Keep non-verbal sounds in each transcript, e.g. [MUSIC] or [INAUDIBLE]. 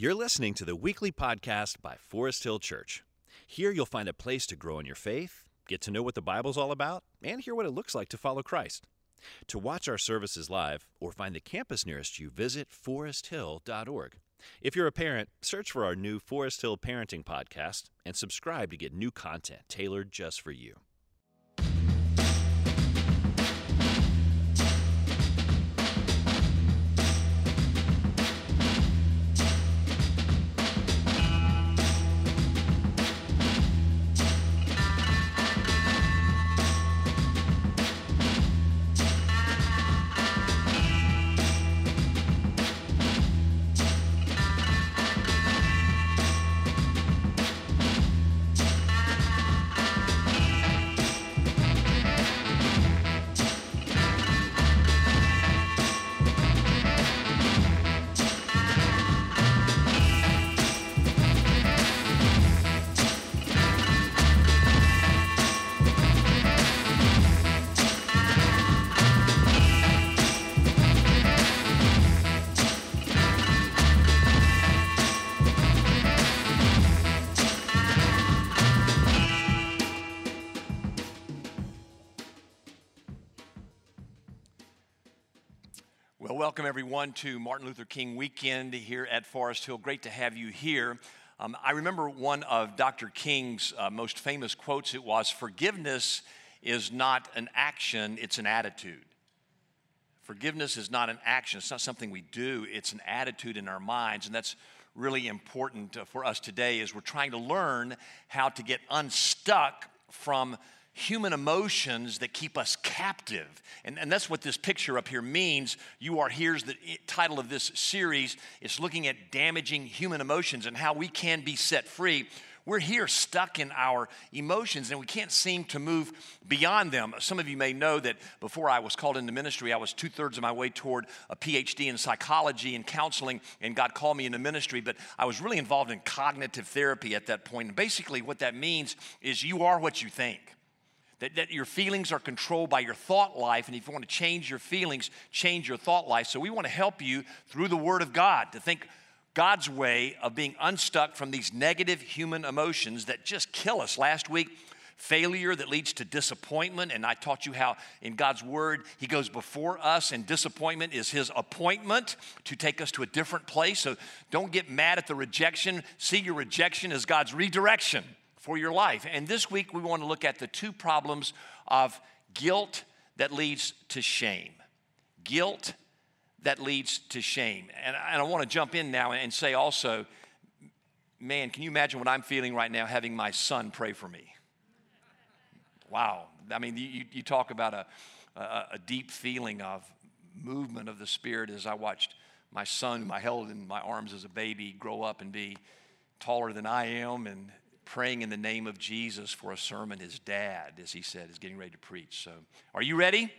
You're listening to the weekly podcast by Forest Hill Church. Here you'll find a place to grow in your faith, get to know what the Bible's all about, and hear what it looks like to follow Christ. To watch our services live or find the campus nearest you, visit foresthill.org. If you're a parent, search for our new Forest Hill Parenting Podcast and subscribe to get new content tailored just for you. Welcome everyone to Martin Luther King weekend here at Forest Hill. Great to have you here. Um, I remember one of Dr. King's uh, most famous quotes. It was Forgiveness is not an action, it's an attitude. Forgiveness is not an action, it's not something we do, it's an attitude in our minds. And that's really important uh, for us today as we're trying to learn how to get unstuck from human emotions that keep us captive. And, and that's what this picture up here means. You are, here's the title of this series. It's looking at damaging human emotions and how we can be set free. We're here stuck in our emotions and we can't seem to move beyond them. Some of you may know that before I was called into ministry, I was two thirds of my way toward a PhD in psychology and counseling, and God called me into ministry. But I was really involved in cognitive therapy at that point. And basically, what that means is you are what you think that, that your feelings are controlled by your thought life. And if you want to change your feelings, change your thought life. So we want to help you through the Word of God to think God's way of being unstuck from these negative human emotions that just kill us. Last week, failure that leads to disappointment. And I taught you how in God's Word, He goes before us, and disappointment is His appointment to take us to a different place. So don't get mad at the rejection. See your rejection as God's redirection for your life. And this week, we want to look at the two problems of guilt that leads to shame. Guilt that leads to shame. And, I want to jump in now and say also, man, can you imagine what I'm feeling right now having my son pray for me? Wow. I mean, you, you talk about a, a, a deep feeling of movement of the Spirit as I watched my son, whom I held in my arms as a baby, grow up and be taller than I am and praying in the name of Jesus for a sermon his dad, as he said, is getting ready to preach. So, are you ready?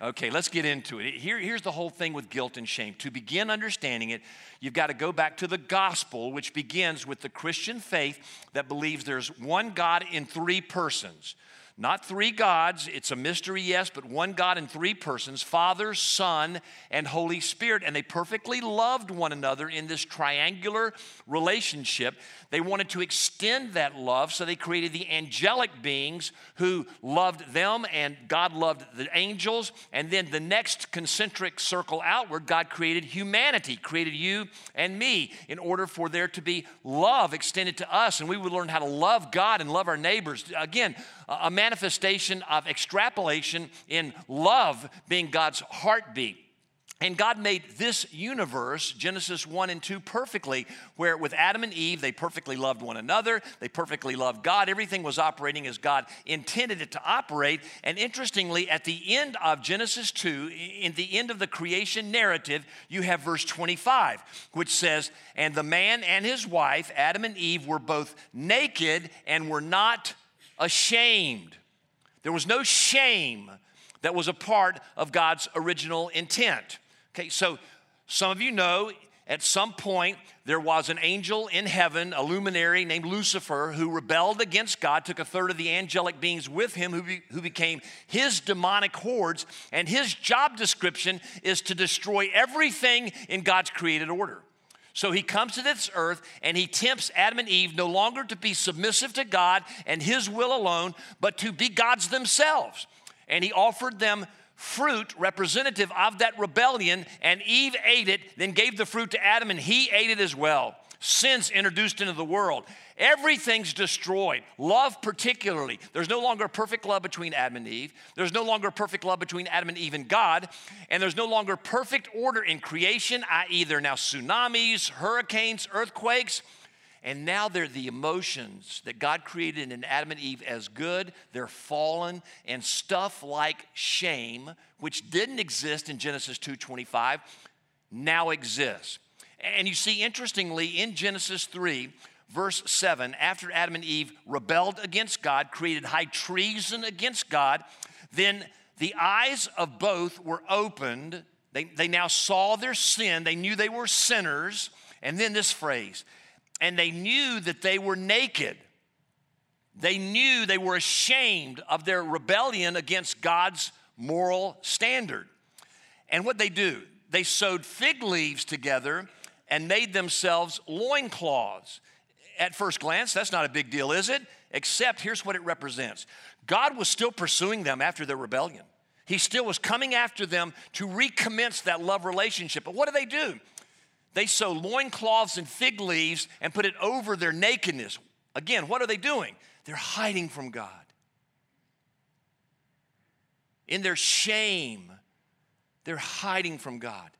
Okay, let's get into it. Here, here's the whole thing with guilt and shame. To begin understanding it, you've got to go back to the gospel, which begins with the Christian faith that believes there's one God in three persons. Not three gods, it's a mystery, yes, but one God in three persons Father, Son, and Holy Spirit. And they perfectly loved one another in this triangular relationship. They wanted to extend that love, so they created the angelic beings who loved them, and God loved the angels. And then the next concentric circle outward, God created humanity, created you and me, in order for there to be love extended to us, and we would learn how to love God and love our neighbors. Again, a manifestation of extrapolation in love being God's heartbeat. And God made this universe, Genesis 1 and 2, perfectly, where with Adam and Eve, they perfectly loved one another, they perfectly loved God. Everything was operating as God intended it to operate. And interestingly, at the end of Genesis 2, in the end of the creation narrative, you have verse 25, which says, And the man and his wife, Adam and Eve, were both naked and were not ashamed. There was no shame that was a part of God's original intent. Okay, so some of you know at some point there was an angel in heaven, a luminary named Lucifer, who rebelled against God, took a third of the angelic beings with him, who, be, who became his demonic hordes. And his job description is to destroy everything in God's created order. So he comes to this earth and he tempts Adam and Eve no longer to be submissive to God and his will alone, but to be gods themselves. And he offered them fruit representative of that rebellion, and Eve ate it, then gave the fruit to Adam, and he ate it as well. Sin's introduced into the world. Everything's destroyed. Love, particularly. There's no longer perfect love between Adam and Eve. There's no longer perfect love between Adam and Eve and God. And there's no longer perfect order in creation, i.e., there are now tsunamis, hurricanes, earthquakes. And now they're the emotions that God created in Adam and Eve as good. They're fallen, and stuff like shame, which didn't exist in Genesis 2:25, now exists. And you see, interestingly, in Genesis 3, verse 7, after Adam and Eve rebelled against God, created high treason against God, then the eyes of both were opened. They, they now saw their sin, they knew they were sinners. And then this phrase, and they knew that they were naked. They knew they were ashamed of their rebellion against God's moral standard. And what they do, they sewed fig leaves together and made themselves loincloths at first glance, that's not a big deal, is it? Except here's what it represents God was still pursuing them after their rebellion. He still was coming after them to recommence that love relationship. But what do they do? They sew loincloths and fig leaves and put it over their nakedness. Again, what are they doing? They're hiding from God. In their shame, they're hiding from God.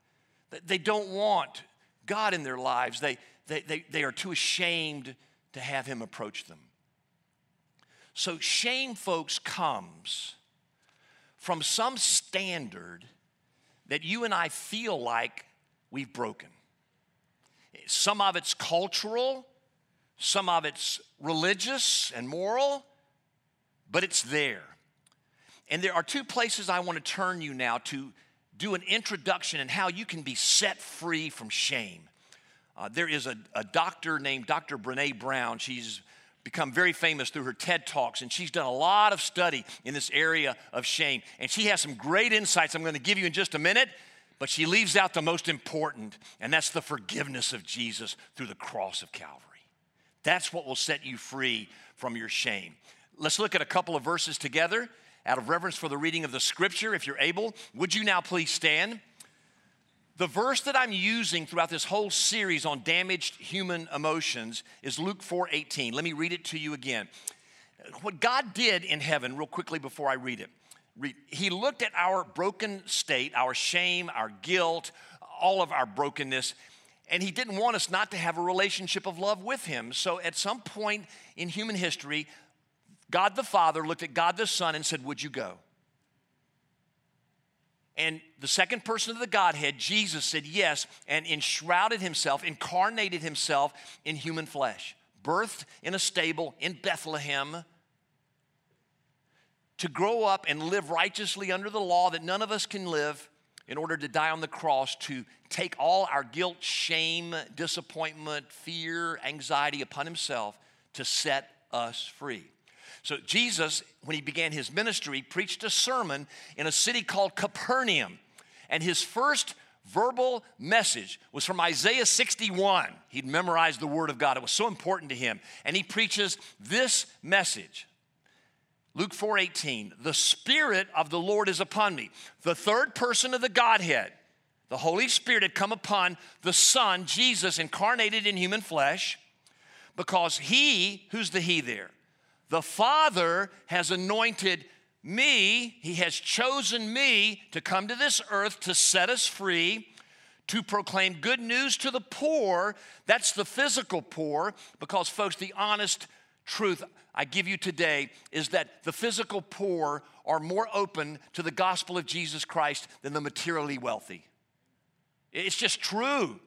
They don't want God in their lives. They, they, they, they are too ashamed to have him approach them. So, shame, folks, comes from some standard that you and I feel like we've broken. Some of it's cultural, some of it's religious and moral, but it's there. And there are two places I want to turn you now to do an introduction and in how you can be set free from shame. Uh, there is a, a doctor named Dr. Brene Brown. She's become very famous through her TED Talks, and she's done a lot of study in this area of shame. And she has some great insights I'm going to give you in just a minute, but she leaves out the most important, and that's the forgiveness of Jesus through the cross of Calvary. That's what will set you free from your shame. Let's look at a couple of verses together out of reverence for the reading of the scripture. If you're able, would you now please stand? The verse that I'm using throughout this whole series on damaged human emotions is Luke 4:18. Let me read it to you again. What God did in heaven, real quickly before I read it, He looked at our broken state, our shame, our guilt, all of our brokenness, and He didn't want us not to have a relationship of love with Him. So at some point in human history, God the Father looked at God the Son and said, Would you go? And the second person of the Godhead, Jesus, said yes and enshrouded himself, incarnated himself in human flesh, birthed in a stable in Bethlehem to grow up and live righteously under the law that none of us can live in order to die on the cross to take all our guilt, shame, disappointment, fear, anxiety upon himself to set us free. So, Jesus, when he began his ministry, preached a sermon in a city called Capernaum. And his first verbal message was from Isaiah 61. He'd memorized the word of God, it was so important to him. And he preaches this message. Luke 4:18, the spirit of the Lord is upon me. The third person of the Godhead, the Holy Spirit had come upon the Son, Jesus incarnated in human flesh, because he, who's the he there? The Father has anointed me, He has chosen me to come to this earth to set us free, to proclaim good news to the poor. That's the physical poor, because, folks, the honest truth I give you today is that the physical poor are more open to the gospel of Jesus Christ than the materially wealthy. It's just true.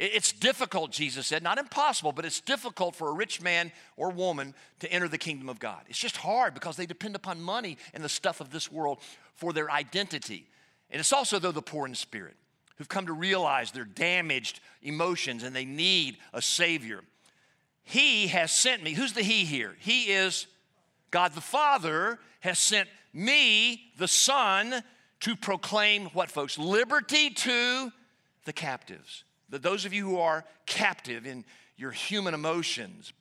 It's difficult, Jesus said, not impossible, but it's difficult for a rich man or woman to enter the kingdom of God. It's just hard because they depend upon money and the stuff of this world for their identity. And it's also, though, the poor in spirit who've come to realize their damaged emotions and they need a Savior. He has sent me. Who's the He here? He is God the Father has sent me, the Son, to proclaim what, folks? Liberty to the captives those of you who are captive in your human emotions,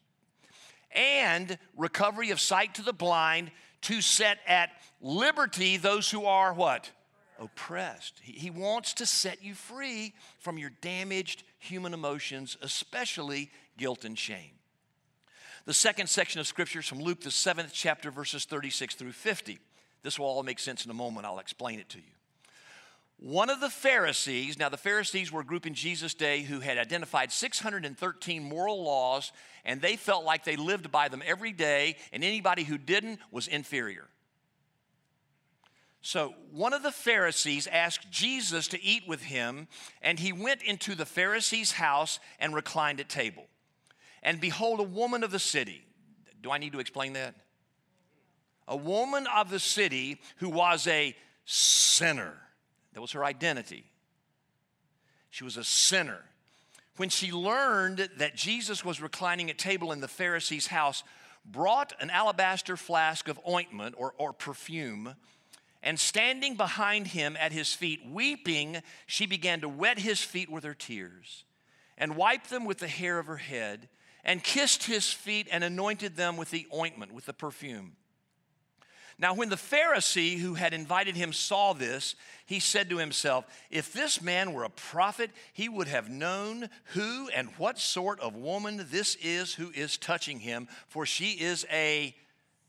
and recovery of sight to the blind to set at liberty those who are what? Oppressed. He, wants to set you free from your damaged human emotions, especially guilt and shame. The second section of scripture is from Luke, the seventh chapter, verses 36 through 50. This will all make sense in a moment. I'll explain it to you. One of the Pharisees, now the Pharisees were a group in Jesus' day who had identified 613 moral laws, and they felt like they lived by them every day, and anybody who didn't was inferior. So, one of the Pharisees asked Jesus to eat with him, and he went into the Pharisee's house and reclined at table. And behold, a woman of the city. Do I need to explain that? A woman of the city who was a sinner that was her identity. She was a sinner. When she learned that Jesus was reclining at table in the Pharisee's house, brought an alabaster flask of ointment or, or perfume, and standing behind him at his feet, weeping, she began to wet his feet with her tears, and wiped them with the hair of her head, and kissed his feet and anointed them with the ointment, with the perfume. Now, when the Pharisee who had invited him saw this, he said to himself, If this man were a prophet, he would have known who and what sort of woman this is who is touching him, for she is a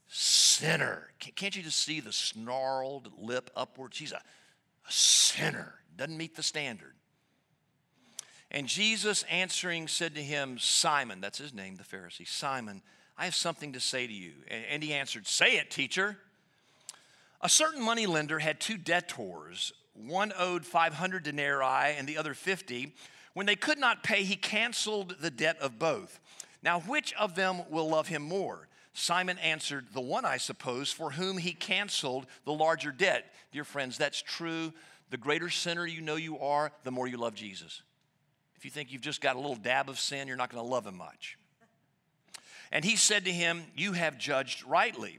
sinner. Can't you just see the snarled lip upward? She's a, a sinner, doesn't meet the standard. And Jesus answering said to him, Simon, that's his name, the Pharisee, Simon, I have something to say to you. And he answered, Say it, teacher. A certain money lender had two debtors. One owed 500 denarii and the other 50. When they could not pay, he canceled the debt of both. Now, which of them will love him more? Simon answered, The one, I suppose, for whom he canceled the larger debt. Dear friends, that's true. The greater sinner you know you are, the more you love Jesus. If you think you've just got a little dab of sin, you're not going to love him much. And he said to him, You have judged rightly.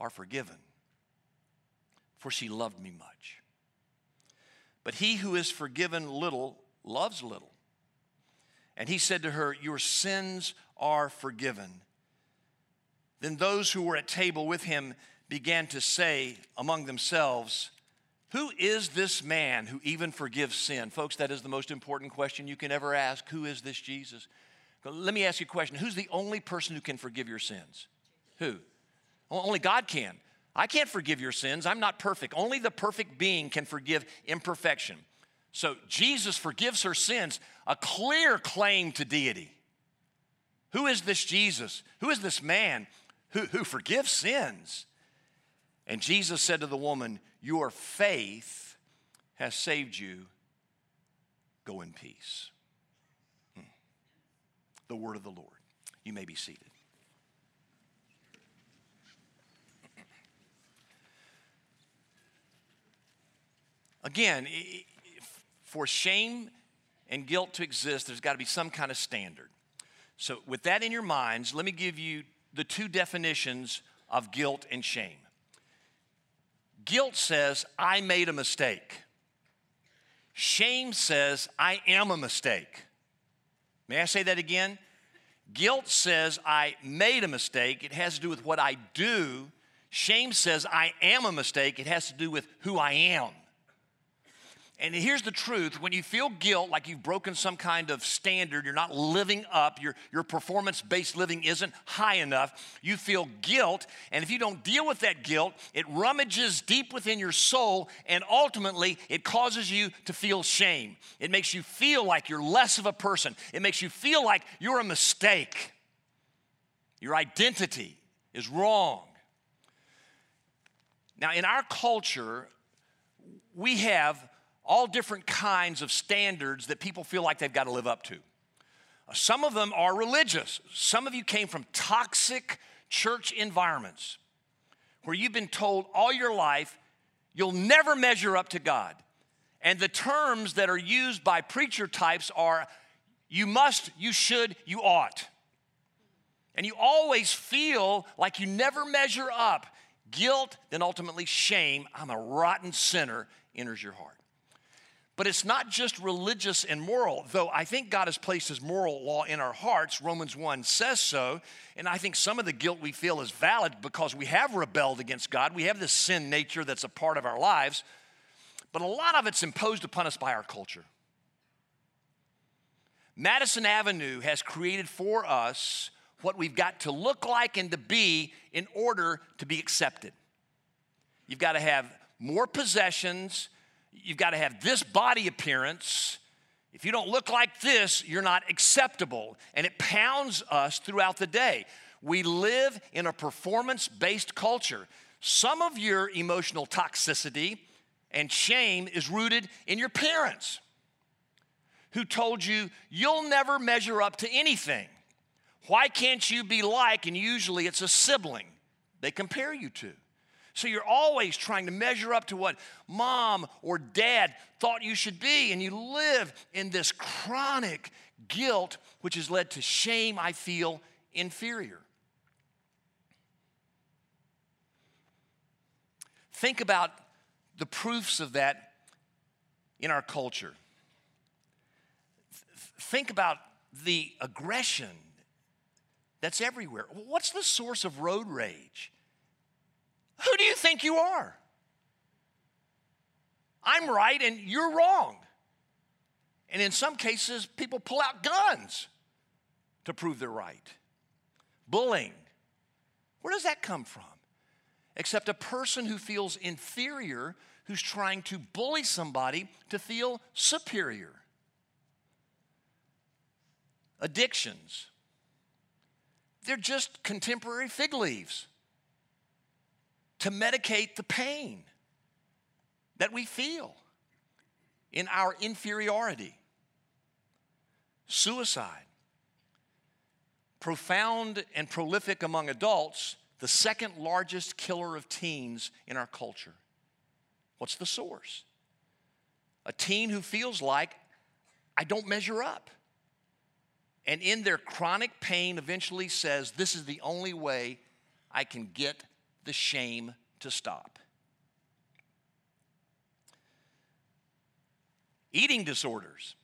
are forgiven, for she loved me much. But he who is forgiven little loves little. And he said to her, Your sins are forgiven. Then those who were at table with him began to say among themselves, Who is this man who even forgives sin? Folks, that is the most important question you can ever ask. Who is this Jesus? Let me ask you a question Who's the only person who can forgive your sins? Who? Only God can. I can't forgive your sins. I'm not perfect. Only the perfect being can forgive imperfection. So Jesus forgives her sins, a clear claim to deity. Who is this Jesus? Who is this man who, who forgives sins? And Jesus said to the woman, Your faith has saved you. Go in peace. Hmm. The word of the Lord. You may be seated. Again, for shame and guilt to exist, there's got to be some kind of standard. So, with that in your minds, let me give you the two definitions of guilt and shame. Guilt says, I made a mistake. Shame says, I am a mistake. May I say that again? Guilt says, I made a mistake. It has to do with what I do. Shame says, I am a mistake. It has to do with who I am. And here's the truth when you feel guilt, like you've broken some kind of standard, you're not living up, your, your performance based living isn't high enough, you feel guilt. And if you don't deal with that guilt, it rummages deep within your soul, and ultimately it causes you to feel shame. It makes you feel like you're less of a person, it makes you feel like you're a mistake. Your identity is wrong. Now, in our culture, we have all different kinds of standards that people feel like they've got to live up to. Uh, some of them are religious. Some of you came from toxic church environments where you've been told all your life you'll never measure up to God. And the terms that are used by preacher types are you must, you should, you ought. And you always feel like you never measure up. Guilt, then ultimately shame. I'm a rotten sinner enters your heart. But it's not just religious and moral, though I think God has placed His moral law in our hearts. Romans 1 says so. And I think some of the guilt we feel is valid because we have rebelled against God. We have this sin nature that's a part of our lives. But a lot of it's imposed upon us by our culture. Madison Avenue has created for us what we've got to look like and to be in order to be accepted. You've got to have more possessions You've got to have this body appearance. If you don't look like this, you're not acceptable. And it pounds us throughout the day. We live in a performance based culture. Some of your emotional toxicity and shame is rooted in your parents who told you you'll never measure up to anything. Why can't you be like? And usually it's a sibling they compare you to. So you're always trying to measure up to what mom or dad thought you should be, and you live in this chronic guilt, which has led to shame. I feel inferior. Think about the proofs of that in our culture. Think about the aggression that's everywhere. What's the source of road rage? Who do you think you are? I'm right and you're wrong. And in some cases, people pull out guns to prove they're right. Bullying. Where does that come from? Except a person who feels inferior who's trying to bully somebody to feel superior. Addictions. They're just contemporary fig leaves to medicate the pain that we feel in our inferiority. Suicide, profound and prolific among adults, the second largest killer of teens in our culture. What's the source? A teen who feels like, I don't measure up. And in their chronic pain, eventually says, This is the only way I can get the shame to stop. Eating disorders.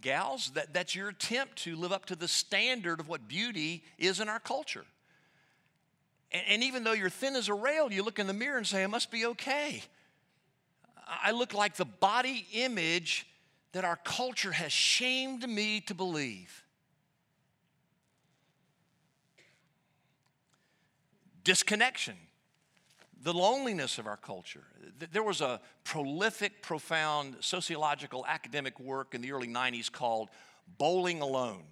Gals, that, that's your attempt to live up to the standard of what beauty is in our culture. And, and even though you're thin as a rail, you look in the mirror and say, I must be okay. I look like the body image that our culture has shamed me to believe. Disconnection, the loneliness of our culture. There was a prolific, profound sociological academic work in the early 90s called Bowling Alone.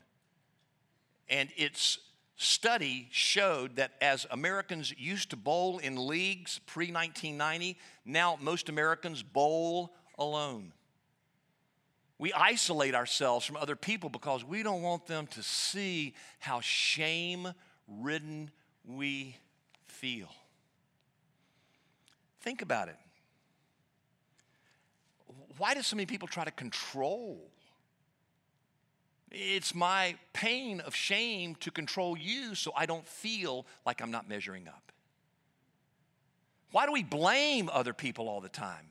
And its study showed that as Americans used to bowl in leagues pre 1990, now most Americans bowl alone. We isolate ourselves from other people because we don't want them to see how shame ridden we feel. Think about it. Why do so many people try to control? It's my pain of shame to control you so I don't feel like I'm not measuring up. Why do we blame other people all the time?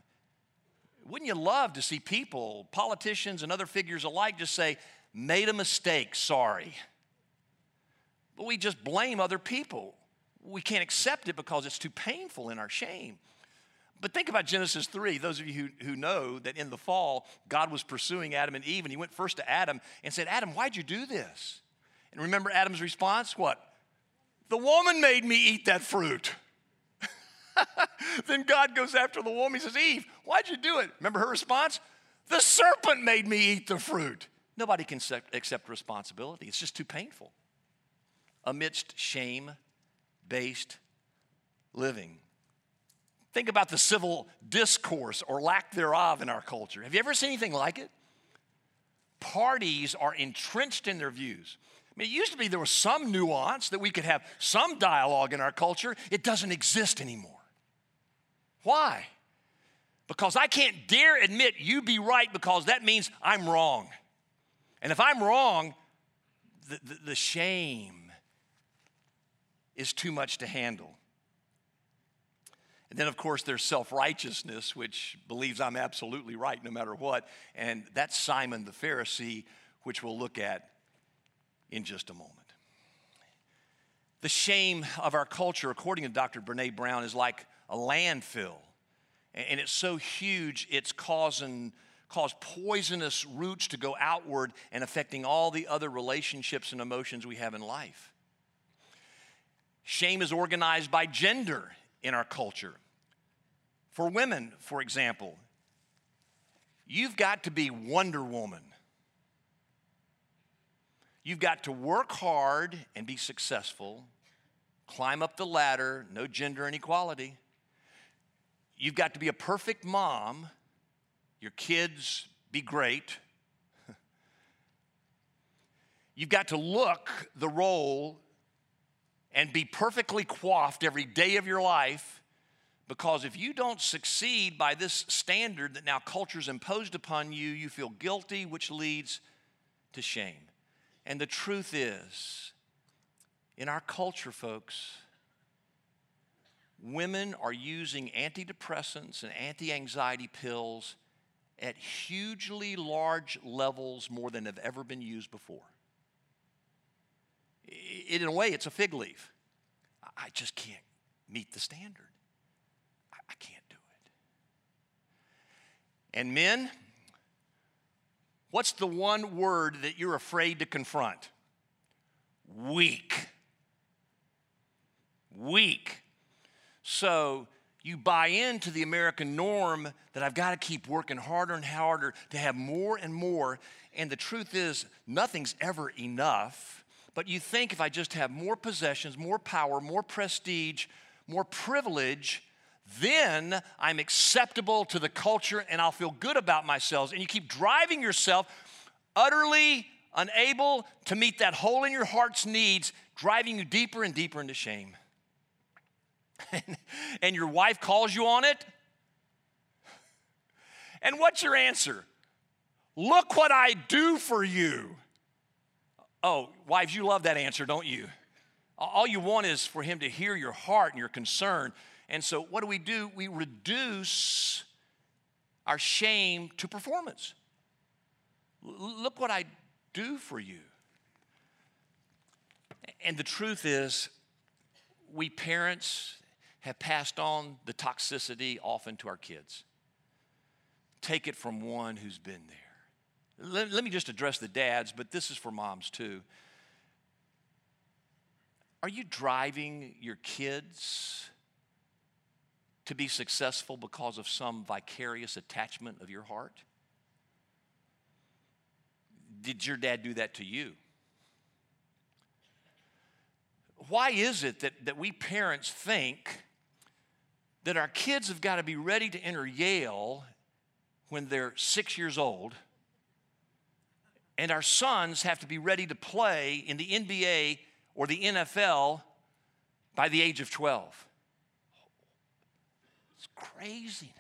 Wouldn't you love to see people, politicians, and other figures alike just say, made a mistake, sorry? But we just blame other people we can't accept it because it's too painful in our shame. But think about Genesis 3. Those of you who, who know that in the fall, God was pursuing Adam and Eve, and he went first to Adam and said, Adam, why'd you do this? And remember Adam's response? What? The woman made me eat that fruit. [LAUGHS] then God goes after the woman. He says, Eve, why'd you do it? Remember her response? The serpent made me eat the fruit. Nobody can accept responsibility, it's just too painful. Amidst shame based living. Think about the civil discourse or lack thereof in our culture. Have you ever seen anything like it? parties are entrenched in their views. I mean, it used to be there was some nuance that we could have some dialogue in our culture. It doesn't exist anymore. Why? Because I can't dare admit you be right because that means I'm wrong. And if I'm wrong, the, the, the shame is too much to handle. And then, of course, there's self righteousness, which believes I'm absolutely right no matter what. And that's Simon the Pharisee, which we'll look at in just a moment. The shame of our culture, according to Dr. Brene Brown, is like a landfill. And it's so huge, it's causing caused poisonous roots to go outward and affecting all the other relationships and emotions we have in life. Shame is organized by gender in our culture. For women, for example, you've got to be Wonder Woman. You've got to work hard and be successful, climb up the ladder, no gender inequality. You've got to be a perfect mom, your kids be great. [LAUGHS] You've got to look the role and be perfectly coiffed every day of your life because if you don't succeed by this standard that now culture's imposed upon you, you feel guilty, which leads to shame. And the truth is, in our culture, folks, women are using antidepressants and anti anxiety pills at hugely large levels more than have ever been used before. In a way, it's a fig leaf. I just can't meet the standard. I can't do it. And men, what's the one word that you're afraid to confront? Weak. Weak. So you buy into the American norm that I've got to keep working harder and harder to have more and more. And the truth is, nothing's ever enough. But you think if I just have more possessions, more power, more prestige, more privilege, then I'm acceptable to the culture and I'll feel good about myself. And you keep driving yourself utterly unable to meet that hole in your heart's needs, driving you deeper and deeper into shame. [LAUGHS] and your wife calls you on it. And what's your answer? Look what I do for you. Oh, wives, you love that answer, don't you? All you want is for him to hear your heart and your concern. And so, what do we do? We reduce our shame to performance. L- look what I do for you. And the truth is, we parents have passed on the toxicity often to our kids. Take it from one who's been there. Let, let me just address the dads, but this is for moms too. Are you driving your kids to be successful because of some vicarious attachment of your heart? Did your dad do that to you? Why is it that, that we parents think that our kids have got to be ready to enter Yale when they're six years old, and our sons have to be ready to play in the NBA or the NFL by the age of 12. It's craziness.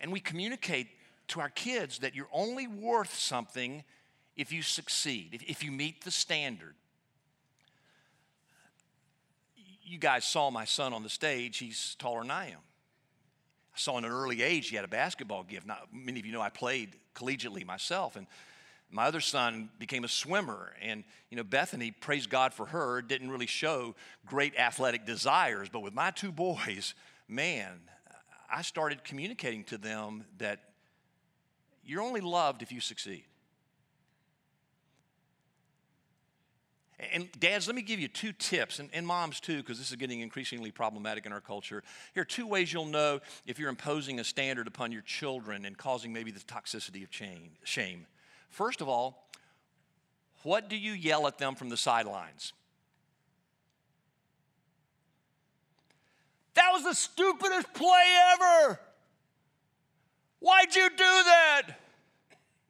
And we communicate to our kids that you're only worth something if you succeed, if, if you meet the standard you guys saw my son on the stage. He's taller than I am. I saw in an early age he had a basketball gift. Not many of you know I played collegiately myself, and my other son became a swimmer. And you know Bethany, praise God for her, didn't really show great athletic desires. But with my two boys, man, I started communicating to them that you're only loved if you succeed. And dads, let me give you two tips, and, and moms too, because this is getting increasingly problematic in our culture. Here are two ways you'll know if you're imposing a standard upon your children and causing maybe the toxicity of shame. First of all, what do you yell at them from the sidelines? That was the stupidest play ever. Why'd you do that?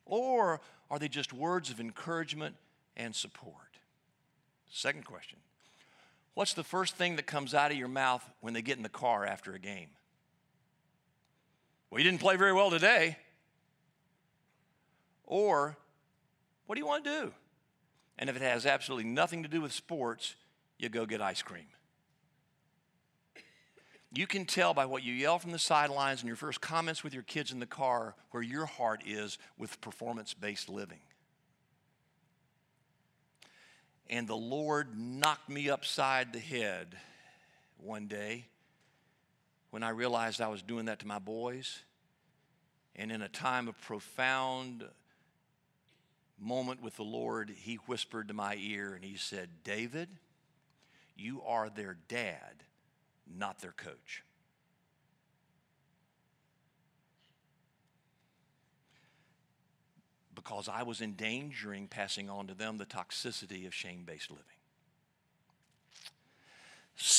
Or are they just words of encouragement and support? Second question What's the first thing that comes out of your mouth when they get in the car after a game? Well, you didn't play very well today. Or, what do you want to do? And if it has absolutely nothing to do with sports, you go get ice cream. You can tell by what you yell from the sidelines and your first comments with your kids in the car where your heart is with performance based living. And the Lord knocked me upside the head one day when I realized I was doing that to my boys. And in a time of profound moment with the Lord, He whispered to my ear and He said, David, you are their dad, not their coach. because I was endangering passing on to them the toxicity of shame based living.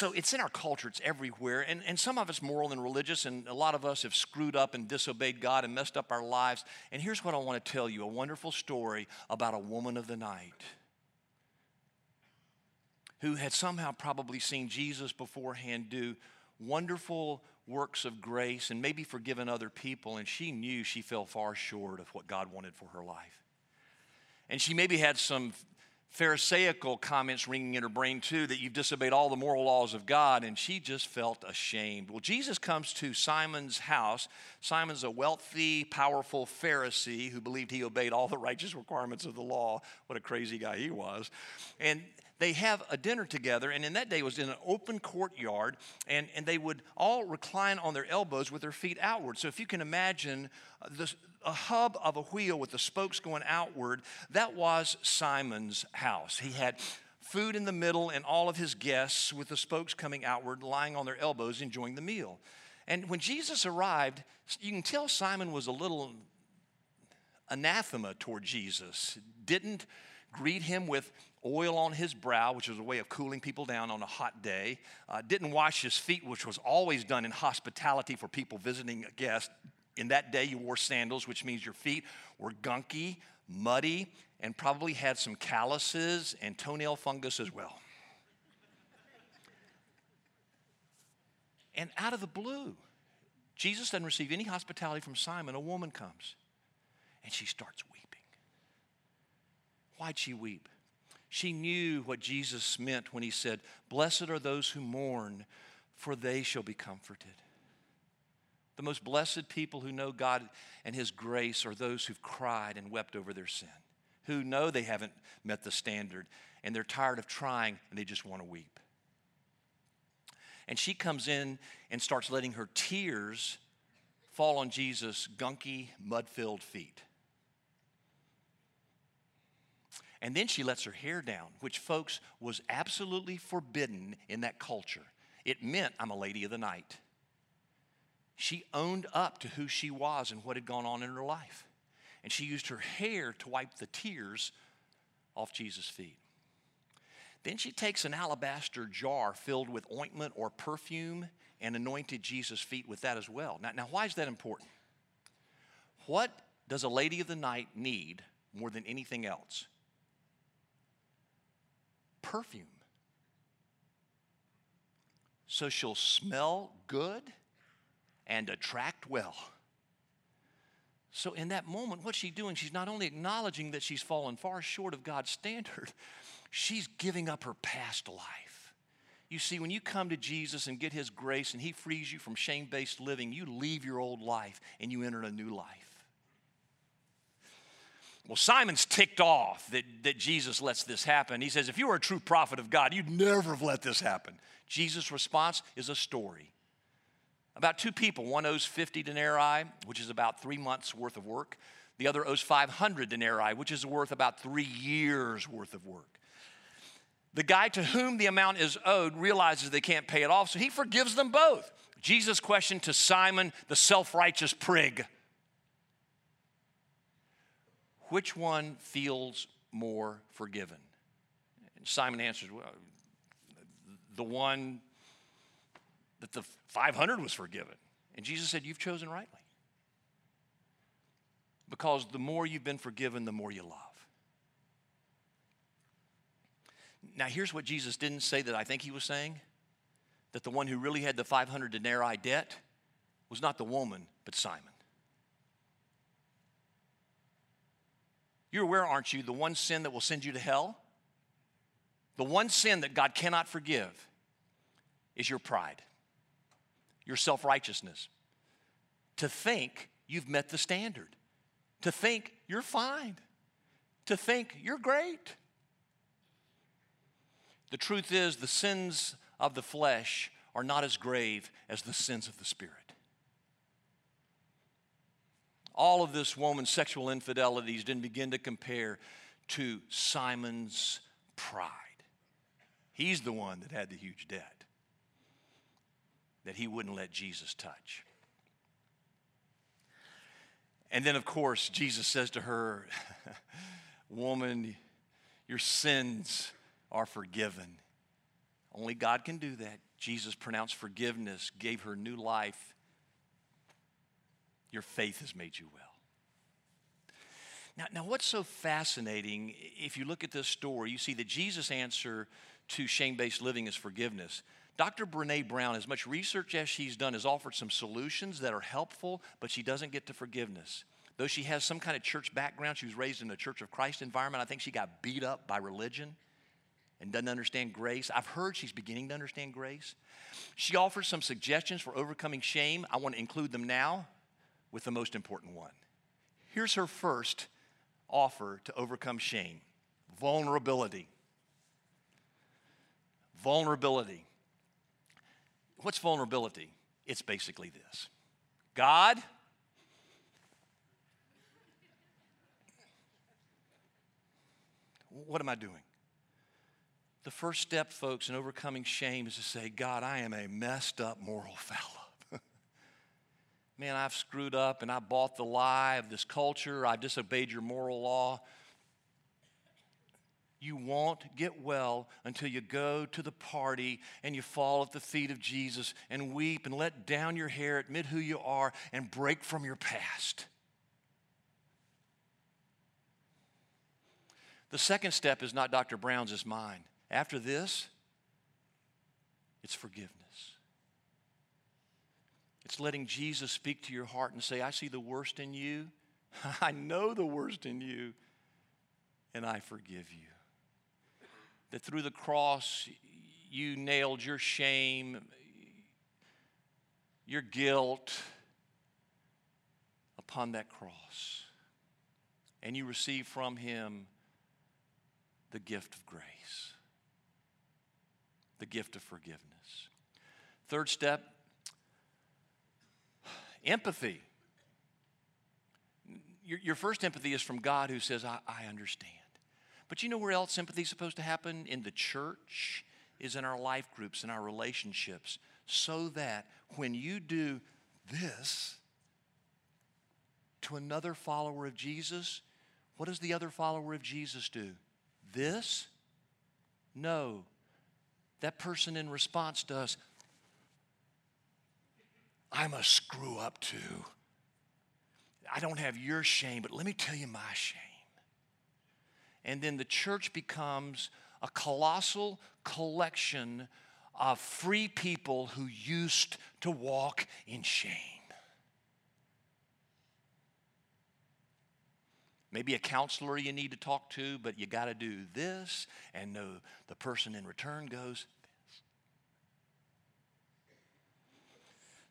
So it's in our culture, it's everywhere. And, and some of it's moral and religious, and a lot of us have screwed up and disobeyed God and messed up our lives. And here's what I want to tell you a wonderful story about a woman of the night who had somehow probably seen Jesus beforehand do wonderful works of grace and maybe forgiven other people, and she knew she fell far short of what God wanted for her life. And she maybe had some Pharisaical comments ringing in her brain too that you've disobeyed all the moral laws of God, and she just felt ashamed. Well, Jesus comes to Simon's house. Simon's a wealthy, powerful Pharisee who believed he obeyed all the [LAUGHS] righteous requirements of the law. What a crazy guy he was. And they have a dinner together, and in that day it was in an open courtyard, and, and they would all recline on their elbows with their feet outward. So if you can imagine uh, the, a hub of a wheel with the spokes going outward, that was Simon's house. He had food in the middle and all of his guests with the spokes coming outward, lying on their elbows, enjoying the meal. And when Jesus arrived, you can tell Simon was a little anathema toward Jesus, didn't greet him with oil on his brow, which was a way of cooling people down on a hot day, uh, didn't wash his feet, which was always done in hospitality for people visiting a guest. In that day, you wore sandals, which means your feet were gunky, muddy, and probably had some calluses and toenail fungus as well. and out of the blue, Jesus doesn't receive any hospitality from Simon. A woman comes and she starts weeping. Why'd she weep? She knew what Jesus meant when he said, Blessed are those who mourn, for they shall be comforted. The most blessed people who know God and His grace are those who've cried and wept over their sin, who know they haven't met the standard and they're tired of trying and they just want to weep. And she comes in and starts letting her tears fall on Jesus' gunky, mud filled feet. And then she lets her hair down, which, folks, was absolutely forbidden in that culture. It meant I'm a lady of the night. She owned up to who she was and what had gone on in her life. And she used her hair to wipe the tears off Jesus' feet. Then she takes an alabaster jar filled with ointment or perfume and anointed Jesus' feet with that as well. Now, now why is that important? What does a lady of the night need more than anything else? Perfume. So she'll smell good and attract well. So, in that moment, what's she doing? She's not only acknowledging that she's fallen far short of God's standard, [LAUGHS] she's giving up her past life. You see, when you come to Jesus and get His grace and He frees you from shame based living, you leave your old life and you enter a new life. Well, Simon's ticked off that, that Jesus lets this happen. He says, If you were a true prophet of God, you'd never have let this happen. Jesus' response is a story about two people. One owes 50 denarii, which is about three months' worth of work. The other owes 500 denarii, which is worth about three years' worth of work. The guy to whom the amount is owed realizes they can't pay it off, so he forgives them both. Jesus' question to Simon, the self righteous prig which one feels more forgiven? And Simon answers, well, the one that the 500 was forgiven. And Jesus said, You've chosen rightly. because the more you've been forgiven, the more you love. Now, here's what Jesus didn't say that I think he was saying that the one who really had the 500 denarii debt was not the woman, but Simon. You're aware, aren't you, the one sin that will send you to hell? The one sin that God cannot forgive is your pride, your self righteousness. To think you've met the standard, to think you're fine, to think you're great. The truth is, the sins of the flesh are not as grave as the sins of the spirit. All of this woman's sexual infidelities didn't begin to compare to Simon's pride. He's the one that had the huge debt that he wouldn't let Jesus touch. And then, of course, Jesus says to her, [LAUGHS] Woman, your sins are forgiven. Only God can do that. Jesus pronounced forgiveness, gave her new life. Your faith has made you well. Now, now, what's so fascinating, if you look at this story, you see that Jesus' answer to shame based living is forgiveness. Dr. Brene Brown, as much research as she's done, has offered some solutions that are helpful, but she doesn't get to forgiveness. Though she has some kind of church background, she was raised in a Church of Christ environment. I think she got beat up by religion and doesn't understand grace. I've heard she's beginning to understand grace. She offers some suggestions for overcoming shame. I want to include them now with the most important one. Here's her first offer to overcome shame vulnerability. Vulnerability. What's vulnerability? It's basically this God, what am I doing? The first step, folks, in overcoming shame is to say, God, I am a messed up moral [LAUGHS] fellow. Man, I've screwed up and I bought the lie of this culture. I've disobeyed your moral law. You won't get well until you go to the party and you fall at the feet of Jesus and weep and let down your hair, admit who you are, and break from your past. The second step is not Dr. Brown's, it's mine. After this, it's forgiveness. It's letting Jesus speak to your heart and say, I see the worst in you. [LAUGHS] I know the worst in you, and I forgive you. That through the cross, you nailed your shame, your guilt upon that cross. And you receive from him the gift of grace the gift of forgiveness. Third step empathy. Your, your first empathy is from God who says, I, I understand. But you know where else sympathy is supposed to happen? In the church, is in our life groups, in our relationships, so that when you do this to another follower of Jesus, what does the other follower of Jesus do? This? No, that person in response does, I'm a screw up too. I don't have your shame, but let me tell you my shame. And then the church becomes a colossal collection of free people who used to walk in shame. Maybe a counselor you need to talk to, but you got to do this, and the person in return goes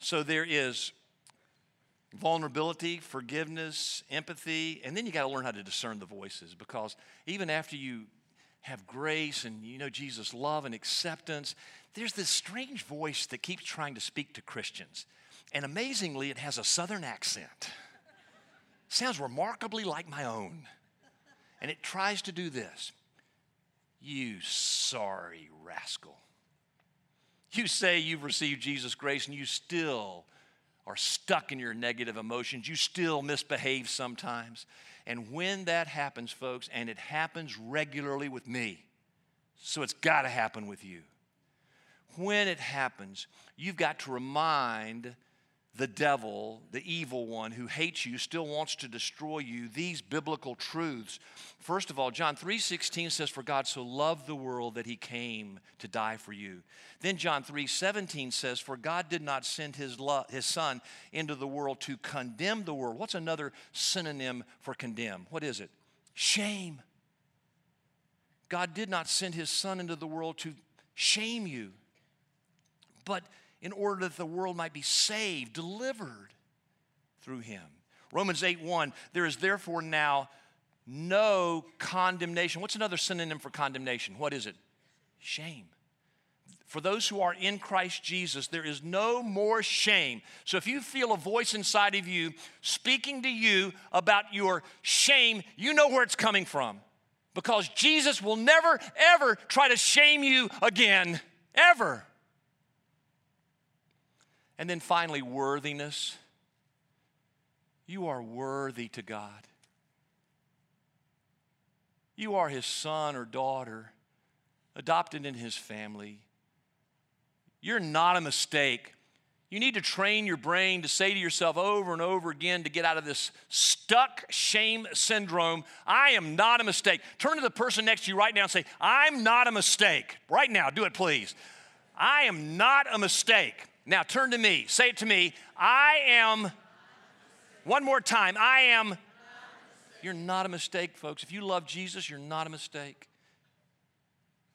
So there is vulnerability, forgiveness, empathy, and then you got to learn how to discern the voices because even after you have grace and you know Jesus' love and acceptance, there's this strange voice that keeps trying to speak to Christians. And amazingly, it has a southern accent sounds remarkably like my own. And it tries to do this You sorry rascal. You say you've received Jesus' grace and you still are stuck in your negative emotions. You still misbehave sometimes. And when that happens, folks, and it happens regularly with me, so it's got to happen with you. When it happens, you've got to remind the devil, the evil one who hates you, still wants to destroy you, these biblical truths. First of all, John 3:16 says for God so loved the world that he came to die for you. Then John 3:17 says for God did not send his love, his son into the world to condemn the world. What's another synonym for condemn? What is it? Shame. God did not send his son into the world to shame you. But in order that the world might be saved, delivered through him. Romans 8 1, there is therefore now no condemnation. What's another synonym for condemnation? What is it? Shame. For those who are in Christ Jesus, there is no more shame. So if you feel a voice inside of you speaking to you about your shame, you know where it's coming from. Because Jesus will never, ever try to shame you again. Ever. And then finally, worthiness. You are worthy to God. You are his son or daughter, adopted in his family. You're not a mistake. You need to train your brain to say to yourself over and over again to get out of this stuck shame syndrome I am not a mistake. Turn to the person next to you right now and say, I'm not a mistake. Right now, do it please. I am not a mistake. Now turn to me. Say it to me. I am, one more time, I am. You're not a mistake, folks. If you love Jesus, you're not a mistake.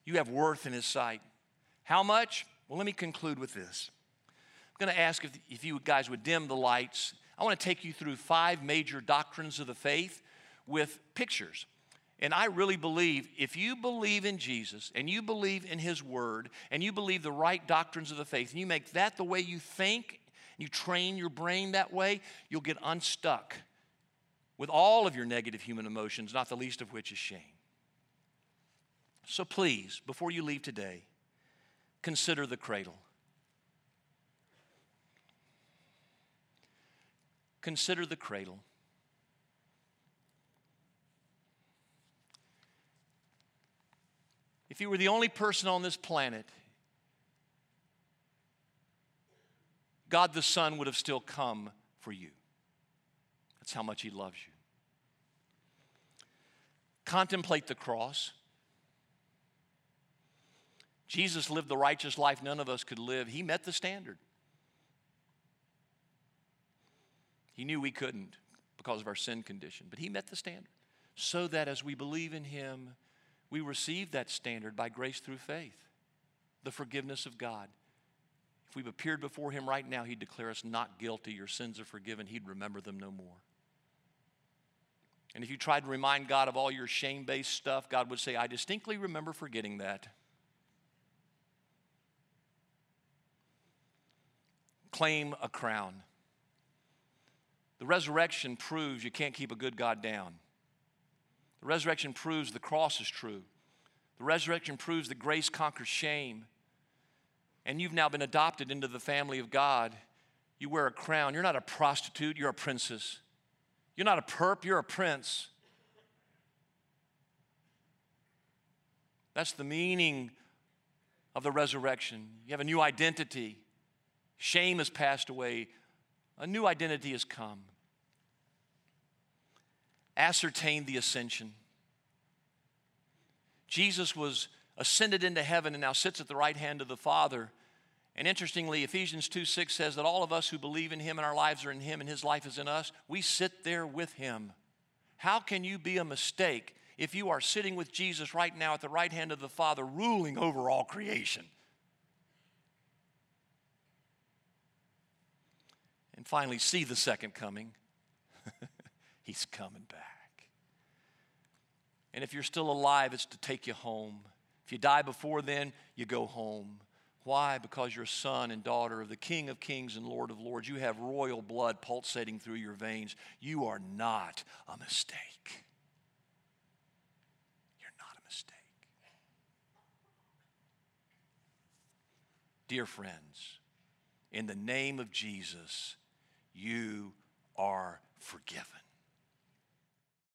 You have worth in His sight. How much? Well, let me conclude with this. I'm going to ask if, if you guys would dim the lights. I want to take you through five major doctrines of the faith with pictures. And I really believe if you believe in Jesus and you believe in His Word and you believe the right doctrines of the faith and you make that the way you think, you train your brain that way, you'll get unstuck with all of your negative human emotions, not the least of which is shame. So please, before you leave today, consider the cradle. Consider the cradle. If you were the only person on this planet, God the Son would have still come for you. That's how much He loves you. Contemplate the cross. Jesus lived the righteous life none of us could live. He met the standard. He knew we couldn't because of our sin condition, but He met the standard so that as we believe in Him, we receive that standard by grace through faith, the forgiveness of God. If we've appeared before Him right now, He'd declare us not guilty. Your sins are forgiven. He'd remember them no more. And if you tried to remind God of all your shame based stuff, God would say, I distinctly remember forgetting that. Claim a crown. The resurrection proves you can't keep a good God down. The resurrection proves the cross is true. The resurrection proves that grace conquers shame. And you've now been adopted into the family of God. You wear a crown. You're not a prostitute, you're a princess. You're not a perp, you're a prince. That's the meaning of the resurrection. You have a new identity. Shame has passed away, a new identity has come ascertained the ascension. Jesus was ascended into heaven and now sits at the right hand of the Father. And interestingly, Ephesians 2 6 says that all of us who believe in Him and our lives are in Him and His life is in us, we sit there with Him. How can you be a mistake if you are sitting with Jesus right now at the right hand of the Father, ruling over all creation? And finally, see the second coming. [LAUGHS] He's coming back. And if you're still alive, it's to take you home. If you die before then, you go home. Why? Because you're a son and daughter of the King of Kings and Lord of Lords. You have royal blood pulsating through your veins. You are not a mistake. You're not a mistake. Dear friends, in the name of Jesus, you are forgiven.